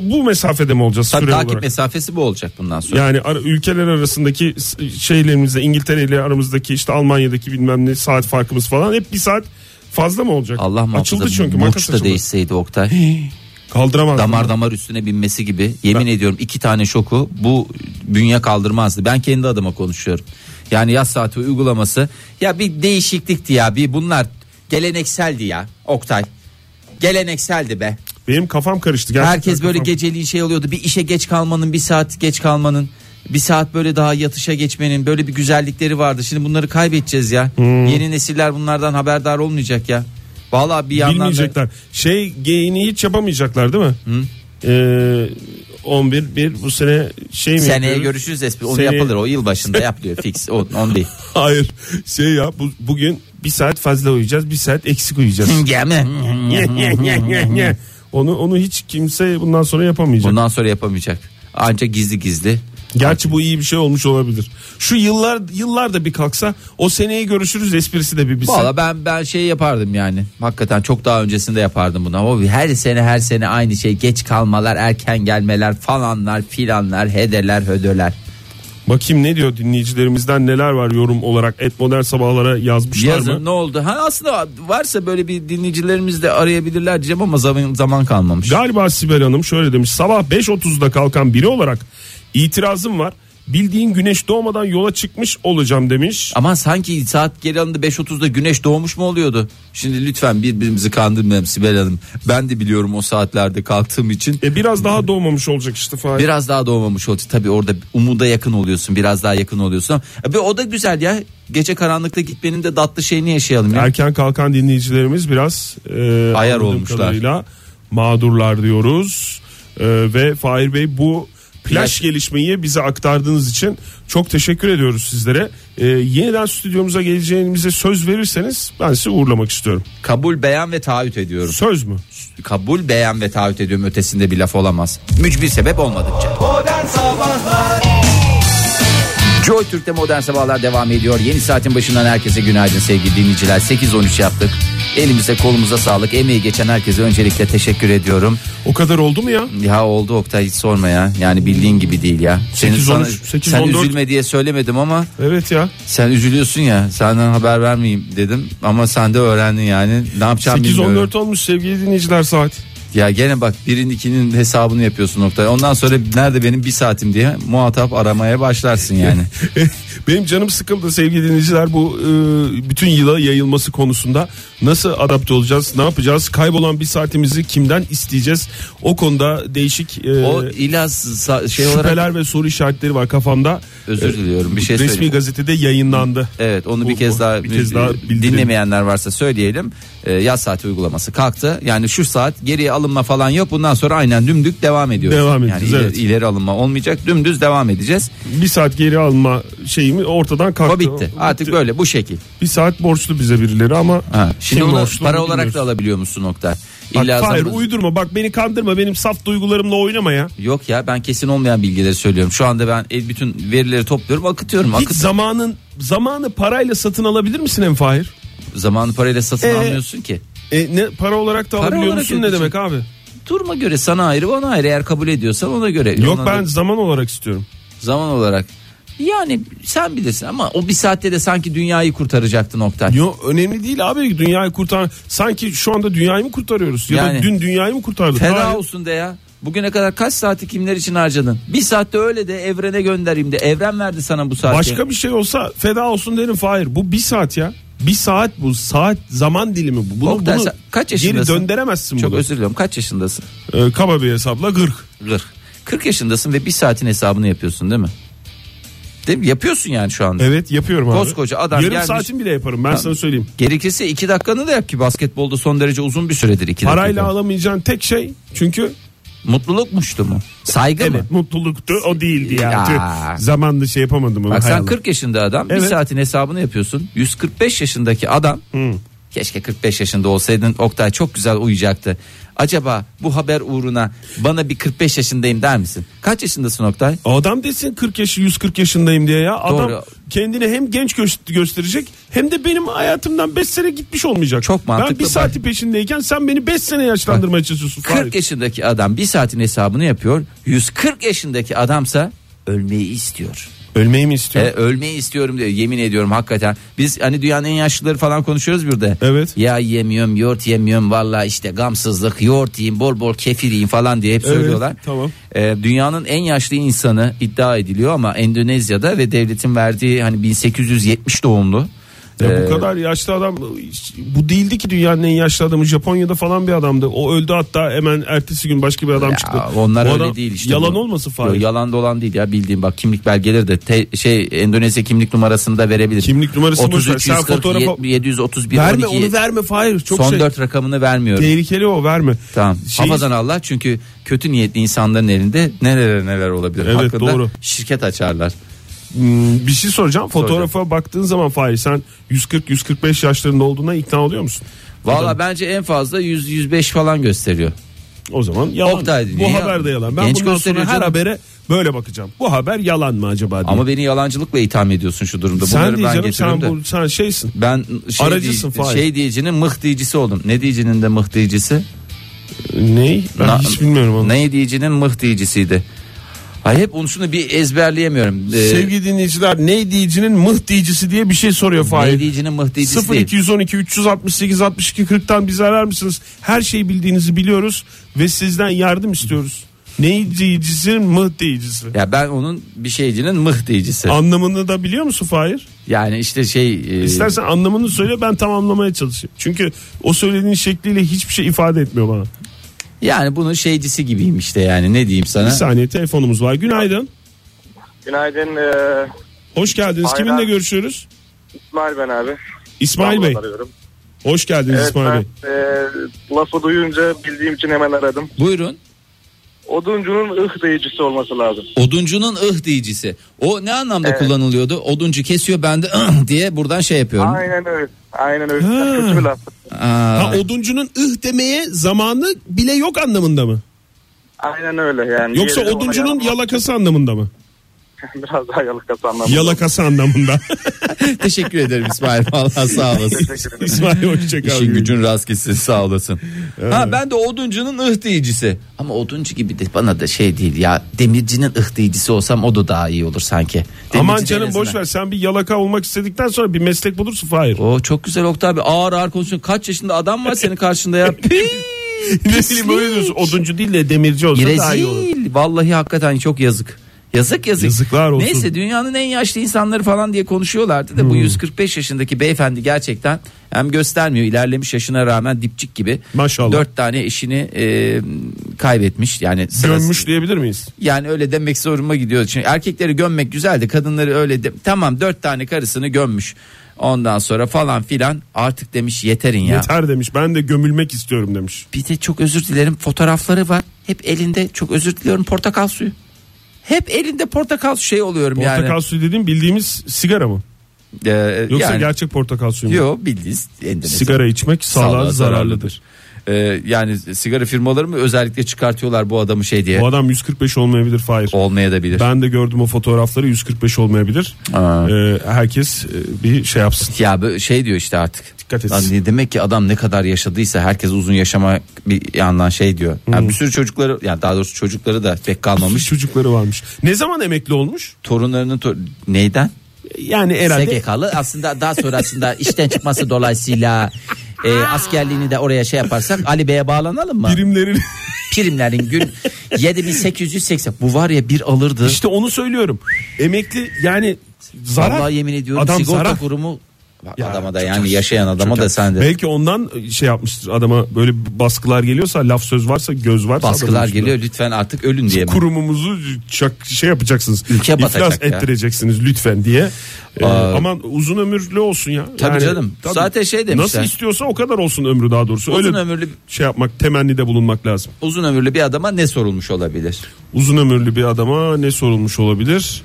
bu mesafede mi olacağız Tabii takip olarak? mesafesi bu olacak bundan sonra. Yani ara- ülkeler arasındaki şeylerimizde İngiltere ile aramızdaki işte Almanya'daki bilmem ne saat farkımız falan hep bir saat fazla mı olacak? Allah muhafaza Açıldı çünkü makas Muç da açıldı. değişseydi Oktay. Kaldıramaz. damar damar üstüne binmesi gibi yemin ediyorum iki tane şoku bu bünye kaldırmazdı. Ben kendi adıma konuşuyorum. Yani yaz saati uygulaması ya bir değişiklikti ya bir bunlar gelenekseldi ya Oktay. Gelenekseldi be. Benim kafam karıştı. Gerçekten Herkes böyle kafam- geceliğin şey oluyordu. Bir işe geç kalmanın, bir saat geç kalmanın, bir saat böyle daha yatışa geçmenin böyle bir güzellikleri vardı. Şimdi bunları kaybedeceğiz ya. Hmm. Yeni nesiller bunlardan haberdar olmayacak ya. Vallahi bir yandan da Bilmeyecekler. Şey geyini hiç yapamayacaklar değil mi? Ee, 11 bir bu sene şey mi seneye yapıyoruz? görüşürüz espri. Onu Seneye- yapılır o yılbaşında yapılıyor fix. O, on değil. Hayır şey ya bu, bugün bir saat fazla uyuyacağız bir saat eksik uyuyacağız. Gelme. onu onu hiç kimse bundan sonra yapamayacak. Bundan sonra yapamayacak. Ancak gizli gizli. Gerçi bu iyi bir şey olmuş olabilir. Şu yıllar yıllar da bir kalksa o seneyi görüşürüz esprisi de bir bitse. Valla ben ben şey yapardım yani. Hakikaten çok daha öncesinde yapardım bunu. Ama her sene her sene aynı şey. Geç kalmalar, erken gelmeler falanlar, filanlar, hederler, hödöler. Bakayım ne diyor dinleyicilerimizden neler var yorum olarak et modern sabahlara yazmışlar Yazın mı? ne oldu? Ha aslında varsa böyle bir dinleyicilerimiz de arayabilirler diyeceğim ama zaman zaman kalmamış. Galiba Sibel Hanım şöyle demiş sabah 5.30'da kalkan biri olarak itirazım var. bildiğin güneş doğmadan yola çıkmış olacağım demiş. Ama sanki saat geri alındı 5.30'da güneş doğmuş mu oluyordu? Şimdi lütfen birbirimizi kandırmayalım Sibel Hanım. Ben de biliyorum o saatlerde kalktığım için. E biraz daha doğmamış olacak işte Fahir. Biraz daha doğmamış oldu. Tabii orada umuda yakın oluyorsun. Biraz daha yakın oluyorsun. E, o da güzel ya. Gece karanlıkta gitmenin de tatlı şeyini yaşayalım ya. Erken kalkan dinleyicilerimiz biraz e, Ayar olmuşlar. mağdurlar diyoruz. E, ve Fahir Bey bu plaj gelişmeyi bize aktardığınız için çok teşekkür ediyoruz sizlere. E, yeniden stüdyomuza geleceğinize söz verirseniz ben sizi uğurlamak istiyorum. Kabul beyan ve taahhüt ediyorum. Söz mü? Kabul beyan ve taahhüt ediyorum. Ötesinde bir laf olamaz. Mücbir sebep olmadıkça. Modern Sabahlar Joy Türk'te modern sabahlar devam ediyor. Yeni saatin başından herkese günaydın sevgili dinleyiciler. 8-13 yaptık. Elimize kolumuza sağlık. Emeği geçen herkese öncelikle teşekkür ediyorum. O kadar oldu mu ya? Ya oldu Oktay hiç sorma ya. Yani bildiğin gibi değil ya. Senin 8, sana- 13, 8, sen 14. üzülme diye söylemedim ama Evet ya. sen üzülüyorsun ya. Senden haber vermeyeyim dedim ama sen de öğrendin yani. Ne yapacağım bilmiyorum. 8-14 olmuş sevgili dinleyiciler saat. Ya gene bak birin ikinin hesabını yapıyorsun Oktay. Ondan sonra nerede benim bir saatim diye muhatap aramaya başlarsın yani. Benim canım sıkıldı sevgili dinleyiciler bu e, bütün yıla yayılması konusunda nasıl adapte olacağız ne yapacağız kaybolan bir saatimizi kimden isteyeceğiz o konuda değişik e, o illa sa- şey olarak şüpheler ve soru işaretleri var kafamda. Özür diliyorum, bir şey Resmi söyleyeyim. gazetede yayınlandı. Evet onu bir Bu- kez daha, bir kez daha dinlemeyenler varsa söyleyelim. Ee, yaz saati uygulaması kalktı. Yani şu saat geriye alınma falan yok. Bundan sonra aynen dümdük devam ediyoruz. Devam yani edeceğiz, ileri, evet. ileri alınma olmayacak. Dümdüz devam edeceğiz. Bir saat geri alma şeyimi ortadan kalktı. O bitti. Artık Bitti. böyle bu şekil. Bir saat borçlu bize birileri ama Ha. Şimdi onu para olarak bilmiyoruz. da alabiliyor musun nokta? Bak, İlla hayır zaman- uydurma bak beni kandırma benim saf duygularımla oynama ya. Yok ya ben kesin olmayan bilgileri söylüyorum. Şu anda ben bütün verileri topluyorum, akıtıyorum. Hiç Akıt zamanın zamanı parayla satın alabilir misin en Fahir? Zamanı parayla satın Ee, almıyorsun ki. E, ne para olarak da Para alabiliyor olarak musun ne ödeyecek. demek abi? Duruma göre sana ayrı bana ayrı eğer kabul ediyorsan ona göre. Yok Ona ben da- zaman olarak istiyorum. zaman olarak. Yani sen bilirsin ama o bir saatte de sanki dünyayı kurtaracaktı nokta. Yo önemli değil abi dünyayı kurtar. Sanki şu anda dünyayı mı kurtarıyoruz? Ya Yani- da dün dünyayı mı kurtardık? Feda Hayır. olsun de ya. Bugüne kadar kaç saati kimler için harcadın? Bir saatte öyle de evrene göndereyim de evren verdi sana bu saati. Başka bir şey olsa feda olsun derim Fahir. Bu bir saat ya. Bir saat bu saat zaman dilimi bu. Bunu, Oktay, bunu sen kaç geri yaşındasın? döndüremezsin Çok bunu. özür diliyorum. Kaç yaşındasın? Ee, kaba bir hesapla 40. 40. 40 yaşındasın ve bir saatin hesabını yapıyorsun değil mi? Değil mi? Yapıyorsun yani şu anda. Evet yapıyorum abi. Koskoca adam Yarım gelmiş- saatin bile yaparım ben sana söyleyeyim. Gerekirse 2 dakikanı da yap ki basketbolda son derece uzun bir süredir 2 dakika. Parayla alamayacağın tek şey çünkü Mutlulukmuştu mu? Saygı mı? evet mutluluktu o değildi ya. Ya. Tüh, Zamanında şey yapamadım onu. Bak sen Allah. 40 yaşında adam bir Evet. saatin hesabını yapıyorsun. 145 yaşındaki adam keşke 45 yaşında olsaydın Oktay çok güzel uyuyacaktı. Acaba bu haber uğruna bana bir 45 yaşındayım der misin? Kaç yaşındasın Oktay? Adam desin 40 yaşı 140 yaşındayım diye ya. Adam Doğru. kendini hem genç gö- gösterecek hem de benim hayatımdan 5 sene gitmiş olmayacak. Çok mantıklı Ben bir bak. saati peşindeyken sen beni 5 sene yaşlandırmaya çalışıyorsun. 40 Fahir. yaşındaki adam bir saatin hesabını yapıyor. 140 yaşındaki adamsa ölmeyi istiyor. Ölmeyi mi istiyor? E, ölmeyi istiyorum diyor. Yemin ediyorum hakikaten. Biz hani dünyanın en yaşlıları falan konuşuyoruz burada. Evet. Ya yemiyorum, yoğurt yemiyorum. Valla işte gamsızlık, yoğurt yiyeyim, bol bol kefir yiyeyim falan diye hep Evet, söylüyorlar. tamam. E, dünyanın en yaşlı insanı iddia ediliyor ama Endonezya'da ve devletin verdiği hani 1870 doğumlu. Ya E, bu kadar yaşlı adam bu değildi ki dünyanın en yaşlı adamı Japonya'da falan bir adamdı. O öldü hatta hemen ertesi gün başka bir adam Ya çıktı. onlar Bu öyle adam- değil işte. Yalan bu. olmasın Fahir. yalan dolan değil ya bildiğim bak kimlik belgeleri de te- şey Endonezya kimlik numarasını da verebilir. Kimlik ver. 33 Sen 140 fotoğrafa- 731 verme 12 onu verme Fahir. Çok son şey. 4 rakamını vermiyorum. Tehlikeli o verme. Tamam. Şey- Hafadan Allah çünkü kötü niyetli insanların elinde neler neler olabilir. Evet, Hakkında doğru. şirket açarlar. Hmm, bir şey soracağım. Fotoğrafa baktığın zaman Fahir sen 140-145 yaşlarında olduğuna ikna oluyor musun? Valla bence en fazla 100 105 falan gösteriyor. O zaman yalan. Oktay Bu niye haber de yalan. Ben Genç bundan sonra gösteriyor her canım. habere böyle bakacağım. Bu haber yalan mı acaba diye. Ama beni yalancılıkla itham ediyorsun şu durumda. sen Bunları ben getiriyorum sen, da. bu, sen şeysin. Ben şey, Aracısın diye- Fahir. şey diyicinin mıh diyicisi oldum. Ne diyicinin de mıh diyicisi? Ney? Ben Na- hiç bilmiyorum onu. Ne diyicinin mıh diyicisiydi. Ay hep onu şunu bir ezberleyemiyorum. Ee, Sevgili dinleyiciler ne diyicinin mıh diyicisi diye bir şey soruyor ne Fahir. diyicinin mıh diyicisi değil. 0212 368 62 40'tan bizi arar mısınız? Her şeyi bildiğinizi biliyoruz ve sizden yardım istiyoruz. Ne diyicisi mıh diyicisi. Ya ben onun bir şeycinin mıh diyicisi. Anlamını da biliyor musun Fahir? Yani işte şey e, İstersen anlamını söyle ben tamamlamaya çalışayım. Çünkü o söylediğin şekliyle hiçbir şey ifade etmiyor bana. Yani bunun şeycisi gibiyim işte yani ne diyeyim sana. Bir saniye telefonumuz var. Günaydın. Günaydın ee, Hoş geldiniz. Aynen. Kiminle görüşüyoruz? İsmail ben abi. İsmail Bey. Arıyorum. Hoş geldiniz Evet İsmail ben Bey. ee, lafı duyunca bildiğim için hemen aradım. Buyurun. Oduncunun ıh deyicisi olması lazım. Oduncunun ıh diyicisi. O ne anlamda Evet. kullanılıyordu? Oduncu kesiyor ben de ıh diye buradan şey yapıyorum. Aynen öyle. Aynen öyle. Ha. Kötü bir laf. Aa, Ha oduncunun ıh demeye zamanı bile yok anlamında mı? Aynen öyle yani. Yoksa Diğeri oduncunun yalakası anlamında mı? Biraz daha yalakası anlamında. Yalakası anlamında. teşekkür ederim İsmail. Vallahi sağ olasın. Teşekkür ederim. İsmail hoşçakal. İşin gücün rast gitsin sağ olasın. Ha ben de oduncunun ıh diyicisi. Ama oduncu gibi de bana da şey değil ya. Demircinin ıh diyicisi olsam o da daha iyi olur sanki. Aman Demirci de en canım boş ver sen bir yalaka olmak istedikten sonra bir meslek bulursun Fahir. O çok güzel Oktay abi ağır ağır konuşuyorsun. Kaç yaşında adam var senin karşında ya. ne bileyim böyle diyorsun oduncu değil de demirci olsa daha iyi olur. Rezil. Vallahi hakikaten çok yazık. Yazık yazık. Yazıklar olsun. Neyse dünyanın en yaşlı insanları falan diye konuşuyorlardı da bu Hmm. 145 yaşındaki beyefendi gerçekten hem göstermiyor ilerlemiş yaşına rağmen dipçik gibi. Maşallah. Dört tane eşini e, kaybetmiş yani sırası- Gömmüş diyebilir miyiz? yani öyle demek zoruma gidiyor. Çünkü erkekleri gömmek güzel de kadınları öyle de, tamam dört tane karısını gömmüş. Ondan sonra falan filan artık demiş yeterin ya. Yeter demiş ben de gömülmek istiyorum demiş. Bir de çok özür dilerim fotoğrafları var. Hep elinde çok özür diliyorum portakal suyu. Hep elinde portakal suyu şey oluyorum Portakal yani. suyu dediğim bildiğimiz sigara mı? Ee, Yoksa yani, gerçek portakal suyu mu? Yok bildiğiniz Endonezya. Sigara içmek sağlığa Sağlığa zararlıdır. Ee, yani sigara firmaları mı özellikle çıkartıyorlar bu adamı şey diye. Bu adam 145 olmayabilir Fahir. Olmaya da bilir. Ben de gördüm o fotoğrafları 145 olmayabilir. Ee, herkes e, bir şey yapsın. Ya şey diyor işte artık. Dikkat etsin. Lan demek ki adam ne kadar yaşadıysa herkes uzun yaşama bir yandan şey diyor. Yani bir sürü çocukları yani daha doğrusu çocukları da pek kalmamış. Çocukları varmış. Ne zaman emekli olmuş? Torunlarının tor- neyden? Yani herhalde SGK'lı aslında daha sonrasında işten çıkması dolayısıyla e, askerliğini de oraya şey yaparsak Ali Bey'e bağlanalım mı? primlerin Primlerin gün 7880 bu var ya bir alırdı. işte onu söylüyorum. Emekli yani zarar. Vallahi yemin ediyorum Adam sigorta zarar. kurumu Ya, adama da yani az. yaşayan adama da sen de. Belki ondan şey yapmıştır adama böyle baskılar geliyorsa laf söz varsa göz varsa Baskılar geliyor lütfen artık ölün diye mi? kurumumuzu çak, şey yapacaksınız. Ülke İflas ya. ettireceksiniz lütfen diye. Ee, Aa. aman uzun ömürlü olsun ya. Tabii canım. Zaten şey demişler. Nasıl istiyorsa o kadar olsun ömrü daha doğrusu. Uzun Öyle ömürlü şey yapmak temennide bulunmak lazım. uzun ömürlü bir adama ne sorulmuş olabilir? Uzun ömürlü bir adama ne sorulmuş olabilir?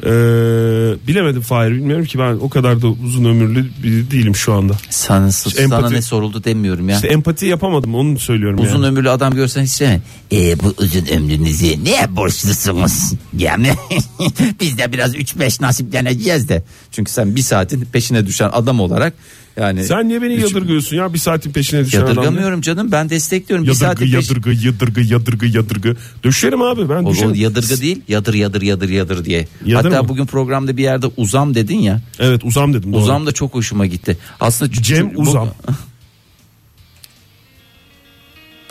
Ee, bilemedim Fahir bilmiyorum ki ben o kadar da uzun ömürlü biri değilim şu anda. Sana, sana empati- ne soruldu demiyorum ya. İşte empati yapamadım onu söylüyorum uzun yani. ömürlü adam görsen hiç şey. E, bu uzun ömrünüzü neye borçlusunuz? Yani biz de biraz 3-5 nasipleneceğiz de. Çünkü sen bir saatin peşine düşen adam olarak yani. Sen niye beni Üç- yadırgıyorsun ya bir saatin peşine düşen adam. Yadırgamıyorum canım ben destekliyorum. Bir Yadırgı peş... yadırgı yadırgı yadırgı yadırgı. Düşerim abi ben O, o düşerim. yadırgı değil yadır yadır yadır yadır diye. Yadır Hatta mı? bugün programda bir yerde uzam dedin ya. Evet uzam dedim. doğru. Uzam da çok hoşuma gitti. Aslında ç- Cem ç- bu- Uzam.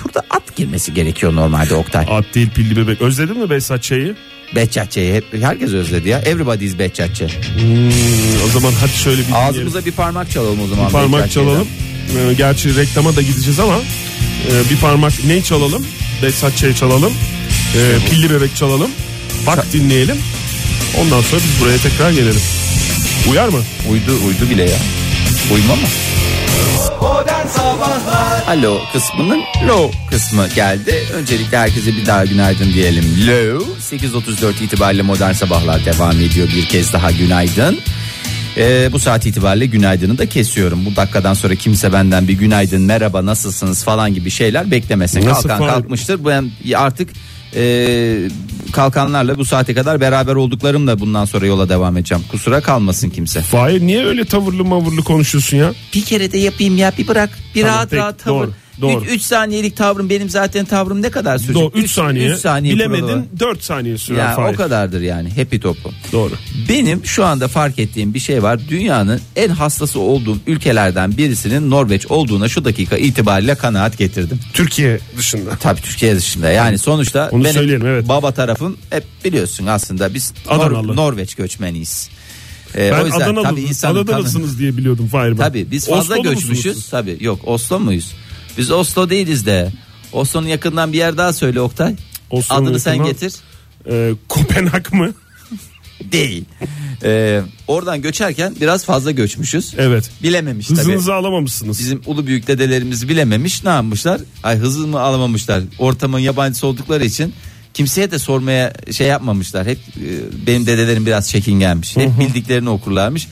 Burada at girmesi gerekiyor normalde Oktay. At değil pilli bebek. Özledin mi Behzat Ç'yi? Behçetçe'yi hep herkes özledi ya. Everybody is. Hmm, o zaman hadi şöyle bir dinleyelim. Ağzımıza bir parmak çalalım o zaman. Bir parmak çalalım. Ee, gerçi reklama da gideceğiz ama e, bir parmak ne çalalım? Behzat Ç'yi çalalım. Ee, pilli bebek çalalım. Bak dinleyelim. Ondan sonra biz buraya tekrar gelelim. Uyar mı? Uydu uydu bile ya. Uyma mı? Modern Sabahlar Alo kısmının low kısmı geldi. Öncelikle herkese bir daha günaydın diyelim. Low 8.34 itibariyle modern sabahlar devam ediyor bir kez daha günaydın. Ee, bu saat itibariyle günaydını da kesiyorum. Bu dakikadan sonra kimse benden bir günaydın merhaba nasılsınız falan gibi şeyler beklemesin. Nasıl Kalkan fa- kalkmıştır. Ben artık e, kalkanlarla bu saate kadar beraber olduklarımla bundan sonra yola devam edeceğim. Kusura kalmasın kimse. Fahir niye öyle tavırlı mavırlı konuşuyorsun ya? Bir kere de yapayım ya bir bırak. Bir Tamam, rahat peki, rahat tavır. doğru. Doğru. 3 saniyelik tavrım benim zaten tavrım ne kadar sürecek? Doğru 3 Üç- saniye. üç saniye kuralı var. Bilemedin 4 saniye sürer Ya Fahir. o kadardır yani happy topu. Doğru. Benim şu anda fark ettiğim bir şey var. Dünyanın en hastası olduğum ülkelerden birisinin Norveç olduğuna şu dakika itibariyle kanaat getirdim. Türkiye dışında. Tabii Türkiye dışında. Yani sonuçta Onu benim söyleyelim, evet. baba tarafım hep biliyorsun aslında biz Nor-. Norveç göçmeniyiz. Ee, Ben o yüzden Adanalı, tabii insanın Adanalısınız diye biliyordum Fahir ben. Tabii biz fazla musunuz göçmüşüz. Tabii yok Oslo muyuz? Biz Oslo değiliz de. Oslo'nun yakından bir yer daha söyle Oktay. Oslo'nun Adını sen yakından- getir. Ee, Kopenhag mı? Değil. Ee, oradan göçerken biraz fazla göçmüşüz. Evet. Bilememiş tabii. Hızınızı alamamışsınız. Bizim ulu büyük dedelerimiz bilememiş. Ne yapmışlar? Ay hızını alamamışlar. Ortamın yabancısı oldukları için kimseye de sormaya şey yapmamışlar. Hep e, benim dedelerim biraz çekingenmiş. Hep bildiklerini okurlarmış.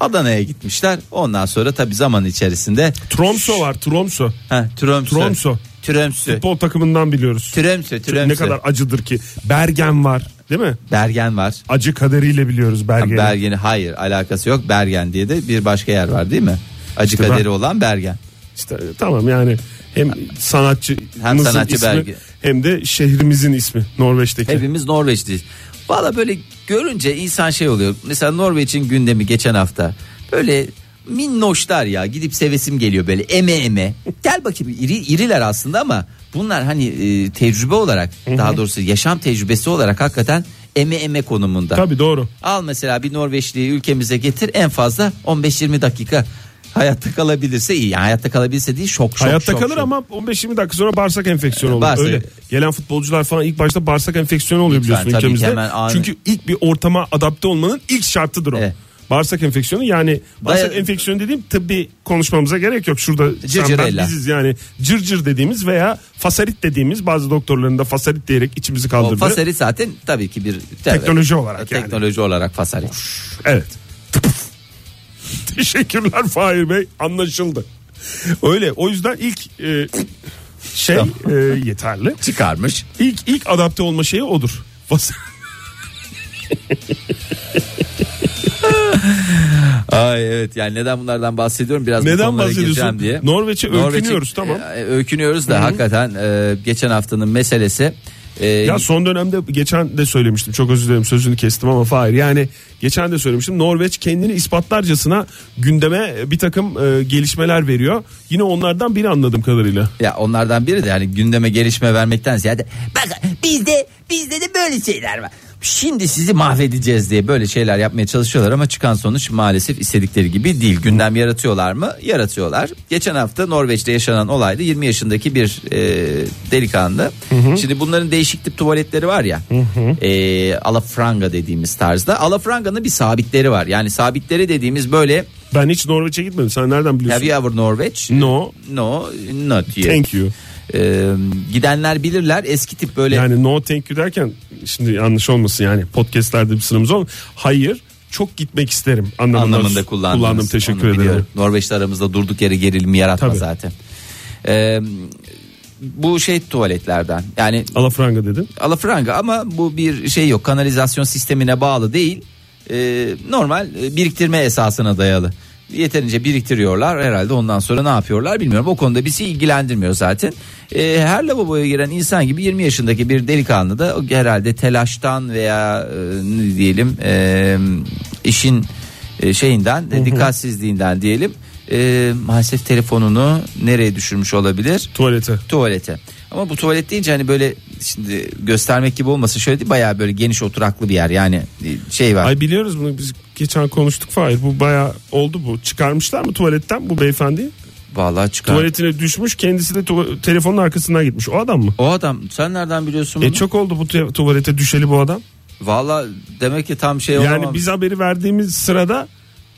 Adana'ya gitmişler. Ondan sonra tabii zaman içerisinde Tromso var Tromso. ha, Tromsø. Tromsø. Tromsø. Futbol takımından biliyoruz. Tromsø. Tromsø. Ne kadar acıdır ki. Bergen var değil mi? Bergen var. Acı kaderiyle biliyoruz Bergen'i. Bergen'i hayır alakası yok. Bergen diye de bir başka yer var değil mi? Acı İşte ben- kaderi olan Bergen. İşte, tamam yani hem sanatçı Hem sanatçı ismi Bergen. hem de şehrimizin ismi Norveç'teki. Hepimiz Norveçliyiz. Valla böyle görünce insan şey oluyor. Mesela Norveç'in gündemi geçen hafta böyle minnoşlar ya gidip sevesim geliyor böyle eme eme. Gel bakayım iri, iriler aslında ama bunlar hani e, tecrübe olarak daha doğrusu yaşam tecrübesi olarak hakikaten eme eme konumunda. Tabii doğru. Al mesela bir Norveçliyi ülkemize getir en fazla 15-20 dakika hayatta kalabilirse iyi. Yani hayatta kalabilirse değil şok şok Hayatta şok, kalır şok. ama 15-20 dakika sonra bağırsak enfeksiyonu olur. Bağırsak- Öyle. Gelen futbolcular falan ilk başta bağırsak enfeksiyonu oluyor Lütfen, biliyorsun tabii ülkemizde. ani- Çünkü ilk bir ortama adapte olmanın ilk şartıdır o. Evet. Bağırsak enfeksiyonu yani bağırsak Daya- enfeksiyonu dediğim tıbbi konuşmamıza gerek yok. Şurada ben biziz yani cırcır dediğimiz veya fasarit dediğimiz bazı doktorların da fasarit diyerek içimizi O kaldırdı. fasarit zaten tabii ki bir Teknoloji olarak yani. Teknoloji olarak fasarit. Evet. Teşekkürler Fahir Bey anlaşıldı. Öyle o yüzden ilk e, şey e, yeterli. Çıkarmış. İlk ilk adapte olma şeyi odur. Ay evet yani neden bunlardan bahsediyorum biraz bu Neden konulara bahsediyorsun? diye. Norveç'e öykünüyoruz, tamam. e, öykünüyoruz da hakikaten e, geçen haftanın meselesi. E, ya son dönemde geçen de söylemiştim çok özür dilerim sözünü kestim ama Fahir yani geçen de söylemiştim Norveç kendini ispatlarcasına gündeme bir takım e, gelişmeler veriyor. Yine onlardan biri anladığım kadarıyla. ya onlardan biri de yani gündeme gelişme vermekten ziyade bak bizde bizde de böyle şeyler var. Şimdi sizi mahvedeceğiz diye böyle şeyler yapmaya çalışıyorlar ama çıkan sonuç maalesef istedikleri gibi değil. Gündem yaratıyorlar mı? Yaratıyorlar. Geçen hafta Norveç'te yaşanan olayda 20 yaşındaki bir e, delikanlı. Şimdi bunların değişik tip tuvaletleri var ya. E, alafranga dediğimiz tarzda. Alafranga'nın bir sabitleri var. Yani sabitleri dediğimiz böyle Ben hiç Norveç'e gitmedim. Sen nereden biliyorsun? Have you ever Norveç? No. No, not yet. Thank you. Ee, gidenler bilirler eski tip böyle Yani no thank you derken şimdi yanlış olmasın yani podcastlerde bir sınırımız olmasın. Hayır çok gitmek isterim anlamında, anlamında kullandım teşekkür ederim. biliyorum. Aramızda durduk yere gerilimi yaratma Tabii. zaten. Ee, bu şey tuvaletlerden yani Alafranga dedin. alafranga ama bu bir şey yok kanalizasyon sistemine bağlı değil Ee, normal e, biriktirme esasına dayalı yeterince biriktiriyorlar. Herhalde ondan sonra ne yapıyorlar bilmiyorum. O konuda bizi ilgilendirmiyor zaten. Ee, her lavaboya giren insan gibi 20 yaşındaki bir delikanlı da herhalde telaştan veya e, ne diyelim e, işin e, şeyinden dikkatsizliğinden diyelim. E, maalesef telefonunu nereye düşürmüş olabilir? Tuvalete. tuvalete. Ama bu tuvalet deyince hani böyle şimdi göstermek gibi olmasın şöyle değil bayağı böyle geniş oturaklı bir yer. Yani şey var. Ay biliyoruz bunu. Biz geçen konuştuk Fahir bu baya oldu bu. Çıkarmışlar mı tuvaletten bu beyefendi? Vallahi çıkar. Tuvaletine düşmüş kendisi de tuva- telefonun arkasından gitmiş. O adam mı? O adam sen nereden biliyorsun bunu? E çok oldu bu te- tuvalete düşeli bu adam. Vallahi demek ki tam şey Yani olamamış. biz haberi verdiğimiz sırada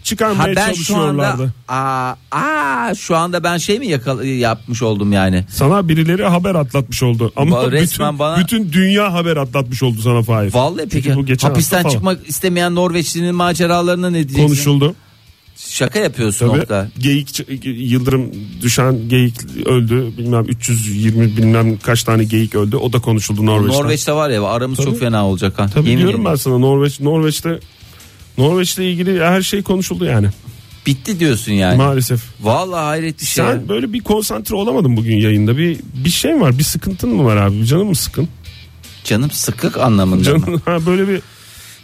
çıkarmaya ha ben şu çalışıyorlardı. anda aa, aa şu anda ben şey mi yakal- yapmış oldum yani. Sana birileri haber atlatmış oldu. Ama Ba- resmen bütün, bana- bütün dünya haber atlatmış oldu sana Fahir. Vallahi Çünkü peki bu geçen hapisten çıkmak istemeyen Norveçlinin maceralarına ne diyeceksin? konuşuldu. Şaka yapıyorsun Tabii. Oktay. Geyik yıldırım düşen geyik öldü. Bilmem 320 bilmem kaç tane geyik öldü. O da konuşuldu Norveç'te. Norveç'te var ya aramız Tabii. çok fena olacak ha. Tabii Yemin diyorum ederim. ben sana Norveç Norveç'te Norveç'le ilgili her şey konuşuldu yani. Bitti diyorsun yani. Maalesef. Vallahi hayret bir şey. ya. Sen böyle bir konsantre olamadın bugün yayında. Bir bir şey mi var? Bir sıkıntın mı var abi? Canın mı sıkın? Canım sıkık anlamında mı? Canın ha böyle bir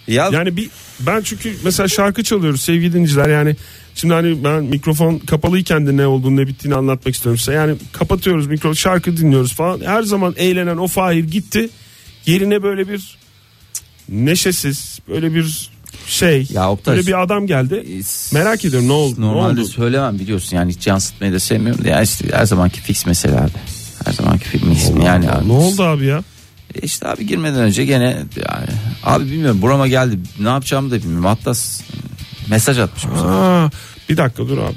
Ya yani bir ben çünkü mesela şarkı çalıyoruz sevgili dinleyiciler yani şimdi hani ben mikrofon kapalıyken de ne olduğunu ne bittiğini anlatmak istiyorum size. Yani kapatıyoruz mikrofon şarkı dinliyoruz falan. Her zaman eğlenen o Fahir gitti. Yerine böyle bir neşesiz böyle bir şey Ya Oktay, böyle bir adam geldi. Merak ediyorum ne oldu? Normalde ne oldu? söylemem biliyorsun yani hiç yansıtmayı da sevmiyorum ya işte her zamanki fix mesele abi. Her zamanki film ismi yani abi. Ne oldu abi ya? E İşte abi girmeden önce gene yani abi bilmiyorum burama geldi ne yapacağımı da bilmiyorum hatta mesaj atmış. Aa, bir dakika dur abi.